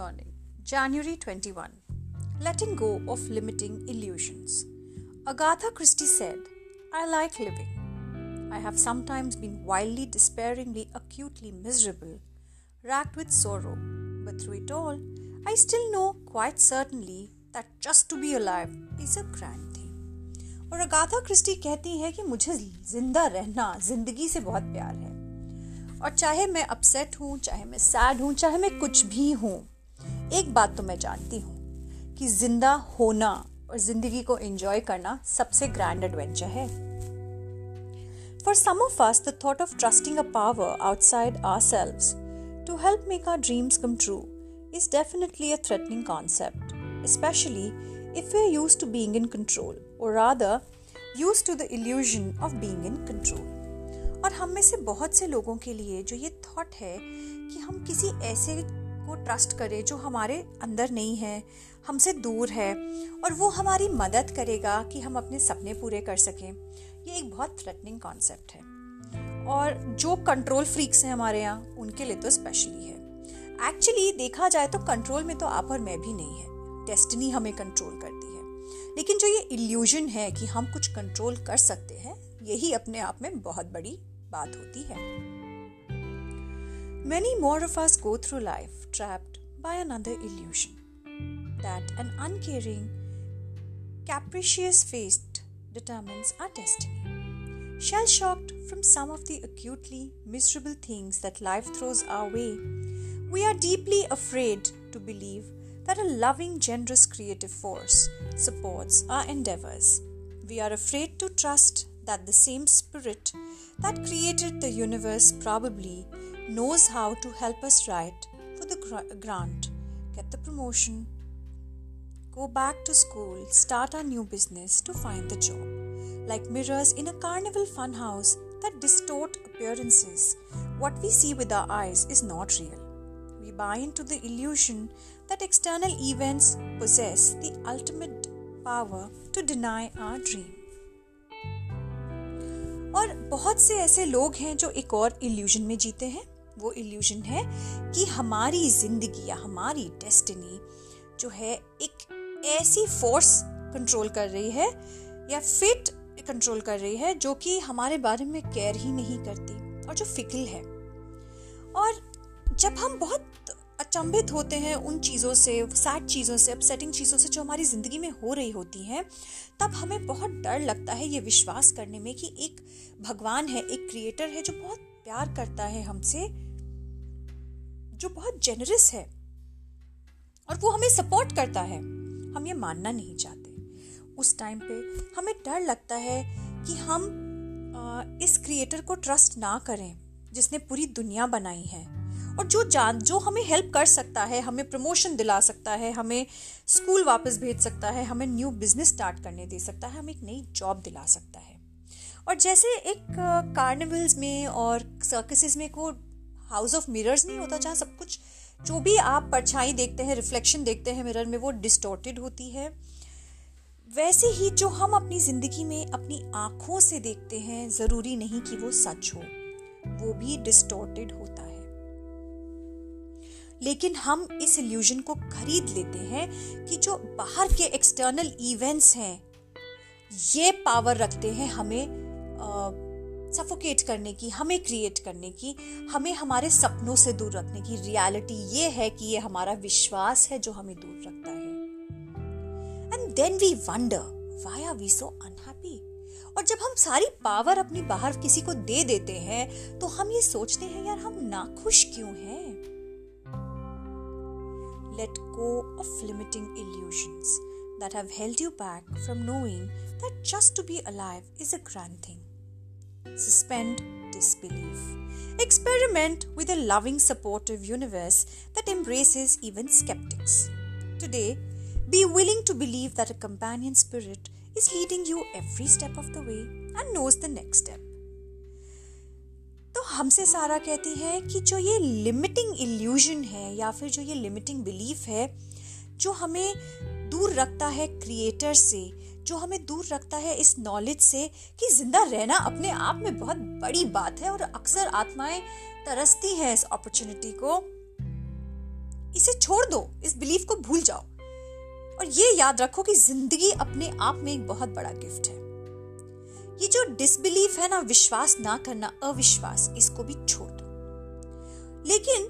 morning, January 21. Letting go of limiting illusions. Agatha Christie said, I like living. I have sometimes been wildly, despairingly, acutely miserable, racked with sorrow, but through it all, I still know quite certainly that just to be alive is a grand thing. और Agatha Christie कहती है कि मुझे जिंदा रहना जिंदगी से बहुत प्यार है और चाहे मैं अपसेट हूँ चाहे मैं सैड हूँ चाहे मैं कुछ भी हूँ एक बात तो मैं जानती हूँ कि ज़िंदा होना और ज़िंदगी को एंजॉय करना सबसे ग्रैंड एडवेंचर है some of us the thought of trusting a power outside ourselves to help make our dreams come true is definitely a threatening concept, especially if we are used to being in control, or rather, used to the illusion of being in control. और हम में से बहुत से लोगों के लिए जो ये थॉट है कि हम किसी ऐसे को ट्रस्ट करें, जो हमारे अंदर नहीं है, हमसे दूर है, और वो हमारी मदद करेगा कि हम अपने सपने पूरे कर सकें। ये एक बहुत थ्रेटनिंग कॉन्सेप्ट है। और जो कंट्रोल फ्रीक्स हैं हमारे यहाँ, उनके लिए तो स्पेशली है। एक्चुअली देखा जाए तो कंट्रोल में तो आप और मैं भी नहीं है। डेस्टिनी हमें कंट्रोल करती है। लेकिन जो ये इल्यूजन है कि हम कुछ कंट्रोल कर सकते हैं, यही अपने आप में बहुत बड़ी बात होती है। Many more of us go through life trapped by another illusion that an uncaring, capricious fate determines our destiny. Shell shocked from some of the acutely miserable things that life throws our way, we are deeply afraid to believe that a loving, generous creative force supports our endeavors. We are afraid to trust that the same spirit that created the universe probably knows how to help us write for the grant, get the promotion, go back to school, start our new business to find the job. Like mirrors in a carnival funhouse that distort appearances, what we see with our eyes is not real. We buy into the illusion that external events possess the ultimate power to deny our dream. और बहुत से ऐसे लोग हैं जो एक और illusion में जीते हैं वो इल्यूजन है कि हमारी ज़िंदगी या हमारी डेस्टिनी जो है एक ऐसी फोर्स कंट्रोल कर रही है या फिट कंट्रोल कर रही है जो कि हमारे बारे में केयर ही नहीं करती और जो फिकल है। और जब हम बहुत अचंभित होते हैं उन चीज़ों से सैड चीज़ों से अपसेटिंग चीज़ों से जो हमारी ज़िंदगी में हो रही होती हैं, तब हमें बहुत डर लगता है ये विश्वास करने में कि एक भगवान है, एक क्रिएटर है जो बहुत प्यार करता है हमसे जो बहुत जेनरस है और वो हमें सपोर्ट करता है। हम ये मानना नहीं चाहते। उस टाइम पे हमें डर लगता है कि हम इस क्रिएटर को ट्रस्ट ना करें, जिसने पूरी दुनिया बनाई है। और जो जान, जो हमें हेल्प कर सकता है, हमें प्रमोशन दिला सकता है, हमें स्कूल वापस भेज सकता है, हमें न्यू बिज़नेस स्टार्ट करने दे सकता है, हमें एक नई जॉब दिला सकता है। और जैसे एक कार्निवल्स में और सर्कसेस में को हाउस ऑफ़ मिरर्स नहीं होता जहाँ सब कुछ, जो भी आप परछाई देखते हैं, रिफ्लेक्शन देखते हैं मिरर में, वो डिस्टोर्टेड होती है। वैसे ही जो हम अपनी ज़िंदगी में अपनी आँखों से देखते हैं, ज़रूरी नहीं कि वो सच हो, वो भी डिस्टोर्टेड होता है। लेकिन हम इस इल्यूजन को खरीद लेते हैं कि जो बाहर के एक्सटर्नल इवेंट्स हैं, ये पावर रखते हैं हमें सफोकेट करने की, हमें क्रिएट करने की, हमें हमारे सपनों से दूर रखने की रियलिटी ये है कि ये हमारा विश्वास है जो हमें दूर रखता है। And then we wonder why are we so unhappy और जब हम सारी पावर अपनी बाहर किसी को दे देते हैं तो हम ये सोचते हैं, यार, हम नाखुश क्यों हैं? Let go of limiting illusions that have held you back from knowing that just to be alive is a grand thing. Suspend disbelief. Experiment with a loving, supportive universe that embraces even skeptics. Today, be willing to believe that a companion spirit is leading you every step of the way and knows the next step. तो हमसे सारा कहती है कि जो ये limiting illusion है या फिर जो ये लिमिटिंग बिलीफ है जो हमें दूर रखता है क्रिएटर से जो हमें दूर रखता है इस नॉलेज से कि ज़िंदा रहना अपने आप में बहुत बड़ी बात है और अक्सर आत्माएँ तरसती हैं इस अपॉर्चुनिटी को। इसे छोड़ दो, इस बिलीफ को भूल जाओ। और ये याद रखो कि ज़िंदगी अपने आप में एक बहुत बड़ा गिफ्ट है। ये जो डिसबिलीफ है ना, विश्वास ना करना, अविश्वास, इसको भी छोड़ दो। लेकिन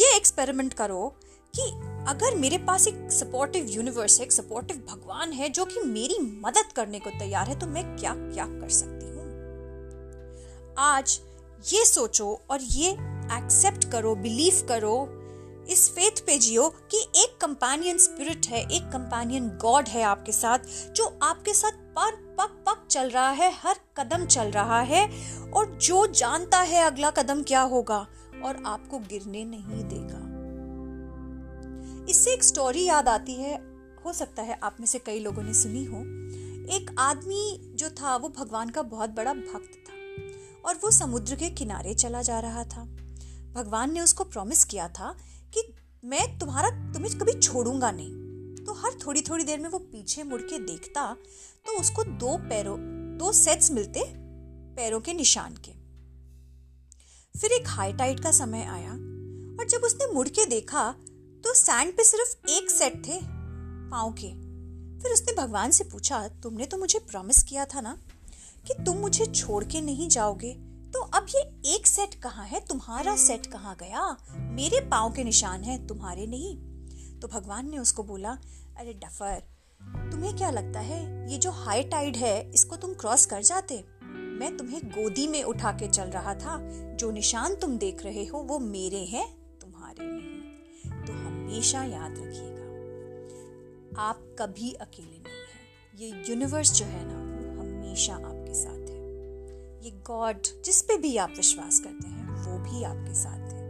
ये एक्सपेरिमेंट करो कि अगर मेरे पास एक सपोर्टिव यूनिवर्स है, एक सपोर्टिव भगवान है जो कि मेरी मदद करने को तैयार है तो मैं क्या क्या कर सकती हूँ? आज ये सोचो और ये एक्सेप्ट करो बिलीव करो, इस फेथ पे जियो कि एक कंपेनियन स्पिरिट है, एक कंपेनियन गॉड है आपके साथ, जो आपके साथ पर पक पक चल रहा है, हर कदम चल रहा है, और जो जानता है अगला कदम क्या होगा, और आपको गिरने नहीं देगा। इससे एक स्टोरी याद आती है। हो सकता है आप में से कई लोगों ने सुनी हो। एक आदमी जो था, वो भगवान का बहुत बड़ा भक्त था और वो समुद्र के किनारे चला जा रहा था। भगवान ने उसको प्रॉमिस किया था कि मैं तुम्हारा, तुम्हें कभी छोड़ूँगा नहीं। तो हर थोड़ी थोड़ी देर में वो पीछे मुड़ के देखता तो उसको दो पैरों, दो सेट्स मिलते पैरों के निशान के। फिर एक हाई टाइट का समय आया और जब उसने मुड़ के देखा तो सैंड पे सिर्फ़ एक सेट थे, पाँव के। फिर उसने भगवान से पूछा, तुमने तो मुझे प्रॉमिस किया था ना कि तुम मुझे छोड़ के नहीं जाओगे? तो अब ये एक सेट कहाँ है? तुम्हारा सेट कहाँ गया? मेरे पाँव के निशान है, तुम्हारे नहीं। तो भगवान ने उसको बोला, अरे डफर, तुम्हें क्या लगता है, ये जो हाई टाइड है, इसको तुम क्रॉस कर जाते? मैं तुम्हें गोदी में उठा के चल रहा था। जो निशान तुम देख रहे हो, वो मेरे हैं। हमेशा याद रखिएगा, आप कभी अकेले नहीं हैं। ये यूनिवर्स जो है ना, वो हमेशा आपके साथ है। ये गॉड जिस पे भी आप विश्वास करते हैं, वो भी आपके साथ है।